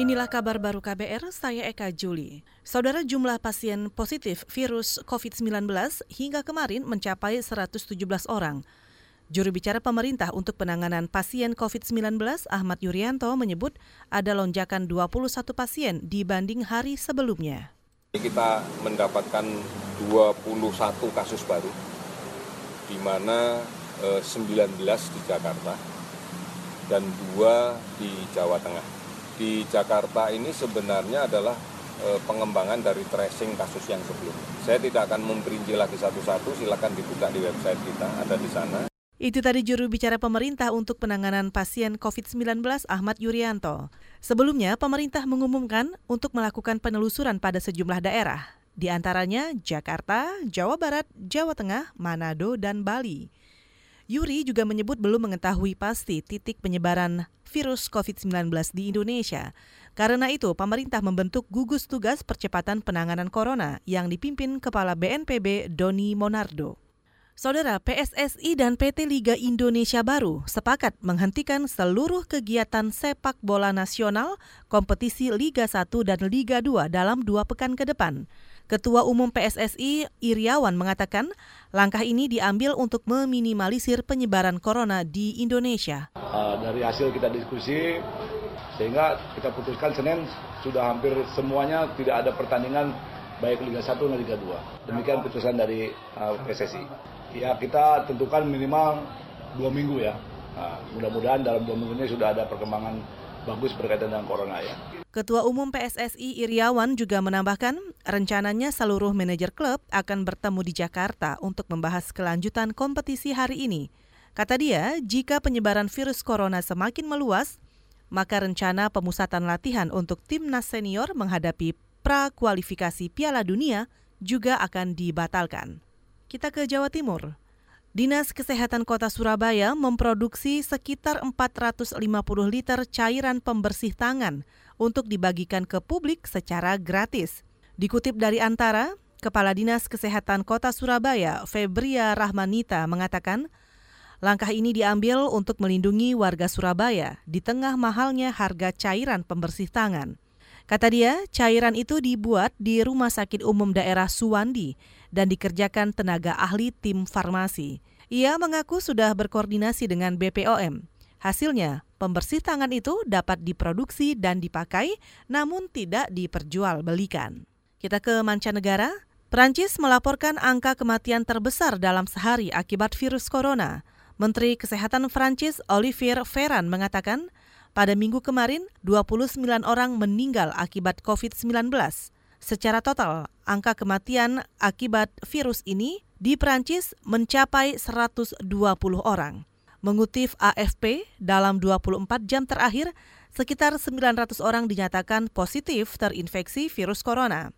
Inilah kabar baru KBR, saya Eka Juli. Saudara jumlah pasien positif virus COVID-19 hingga kemarin mencapai 117 orang. Juru bicara pemerintah untuk penanganan pasien COVID-19 Ahmad Yuryanto menyebut ada lonjakan 21 pasien dibanding hari sebelumnya. Kita mendapatkan 21 kasus baru, di mana 19 eh, di Jakarta dan dua di Jawa Tengah di Jakarta ini sebenarnya adalah e, pengembangan dari tracing kasus yang sebelumnya. Saya tidak akan memperinci lagi satu-satu, silakan dibuka di website kita, ada di sana. Itu tadi juru bicara pemerintah untuk penanganan pasien COVID-19 Ahmad Yuryanto. Sebelumnya, pemerintah mengumumkan untuk melakukan penelusuran pada sejumlah daerah, di antaranya Jakarta, Jawa Barat, Jawa Tengah, Manado, dan Bali. Yuri juga menyebut belum mengetahui pasti titik penyebaran virus COVID-19 di Indonesia. Karena itu, pemerintah membentuk gugus tugas percepatan penanganan corona yang dipimpin Kepala BNPB Doni Monardo. Saudara PSSI dan PT Liga Indonesia Baru sepakat menghentikan seluruh kegiatan sepak bola nasional kompetisi Liga 1 dan Liga 2 dalam dua pekan ke depan. Ketua Umum PSSI Iriawan mengatakan langkah ini diambil untuk meminimalisir penyebaran corona di Indonesia. Uh, dari hasil kita diskusi, sehingga kita putuskan Senin sudah hampir semuanya tidak ada pertandingan baik Liga 1 dan Liga 2. Demikian putusan dari uh, PSSI. Ya kita tentukan minimal dua minggu ya. Uh, mudah-mudahan dalam dua minggu ini sudah ada perkembangan bagus berkaitan dengan corona ya. Ketua Umum PSSI Iriawan juga menambahkan rencananya seluruh manajer klub akan bertemu di Jakarta untuk membahas kelanjutan kompetisi hari ini. Kata dia, jika penyebaran virus corona semakin meluas, maka rencana pemusatan latihan untuk timnas senior menghadapi pra-kualifikasi Piala Dunia juga akan dibatalkan. Kita ke Jawa Timur. Dinas Kesehatan Kota Surabaya memproduksi sekitar 450 liter cairan pembersih tangan untuk dibagikan ke publik secara gratis. Dikutip dari Antara, Kepala Dinas Kesehatan Kota Surabaya, Febria Rahmanita, mengatakan langkah ini diambil untuk melindungi warga Surabaya di tengah mahalnya harga cairan pembersih tangan. Kata dia, cairan itu dibuat di Rumah Sakit Umum Daerah Suwandi dan dikerjakan tenaga ahli tim farmasi. Ia mengaku sudah berkoordinasi dengan BPOM. Hasilnya, pembersih tangan itu dapat diproduksi dan dipakai, namun tidak diperjualbelikan. Kita ke mancanegara. Prancis melaporkan angka kematian terbesar dalam sehari akibat virus corona. Menteri Kesehatan Prancis Olivier Ferran mengatakan pada minggu kemarin, 29 orang meninggal akibat COVID-19. Secara total, angka kematian akibat virus ini di Prancis mencapai 120 orang. Mengutip AFP, dalam 24 jam terakhir, sekitar 900 orang dinyatakan positif terinfeksi virus corona.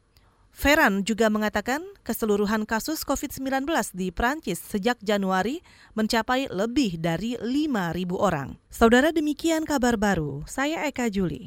Ferran juga mengatakan keseluruhan kasus COVID-19 di Prancis sejak Januari mencapai lebih dari 5.000 orang. Saudara demikian kabar baru, saya Eka Juli.